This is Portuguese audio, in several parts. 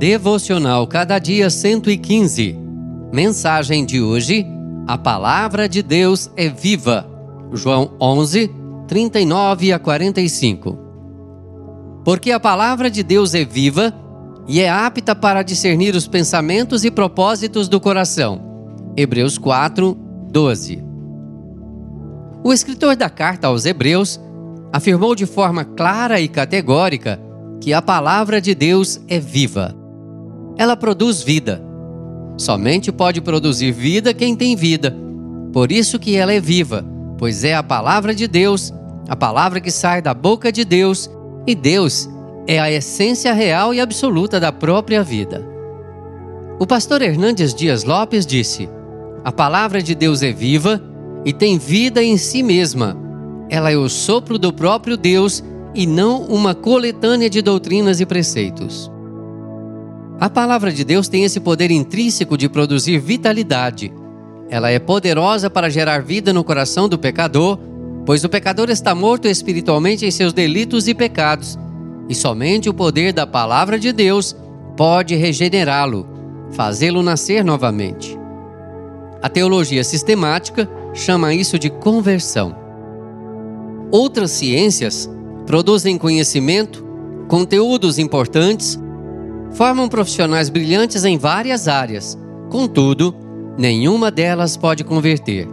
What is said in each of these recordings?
Devocional Cada Dia 115. Mensagem de hoje: A palavra de Deus é viva. João 11, 39 a 45. Porque a palavra de Deus é viva e é apta para discernir os pensamentos e propósitos do coração. Hebreus 4, 12. O escritor da carta aos Hebreus afirmou de forma clara e categórica que a palavra de Deus é viva ela produz vida. Somente pode produzir vida quem tem vida. Por isso que ela é viva, pois é a palavra de Deus, a palavra que sai da boca de Deus, e Deus é a essência real e absoluta da própria vida. O pastor Hernandes Dias Lopes disse: A palavra de Deus é viva e tem vida em si mesma. Ela é o sopro do próprio Deus e não uma coletânea de doutrinas e preceitos. A palavra de Deus tem esse poder intrínseco de produzir vitalidade. Ela é poderosa para gerar vida no coração do pecador, pois o pecador está morto espiritualmente em seus delitos e pecados, e somente o poder da palavra de Deus pode regenerá-lo, fazê-lo nascer novamente. A teologia sistemática chama isso de conversão. Outras ciências produzem conhecimento, conteúdos importantes formam profissionais brilhantes em várias áreas, contudo, nenhuma delas pode converter.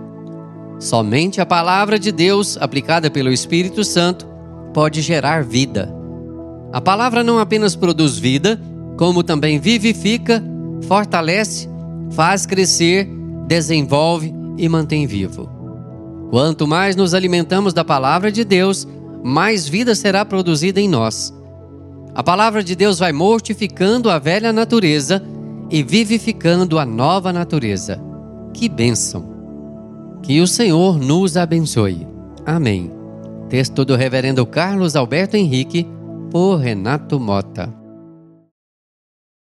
Somente a palavra de Deus, aplicada pelo Espírito Santo, pode gerar vida. A palavra não apenas produz vida, como também vivifica, fortalece, faz crescer, desenvolve e mantém vivo. Quanto mais nos alimentamos da palavra de Deus, mais vida será produzida em nós a palavra de Deus vai mortificando a velha natureza e vivificando a nova natureza. Que bênção! Que o Senhor nos abençoe. Amém. Texto do Reverendo Carlos Alberto Henrique, por Renato Mota.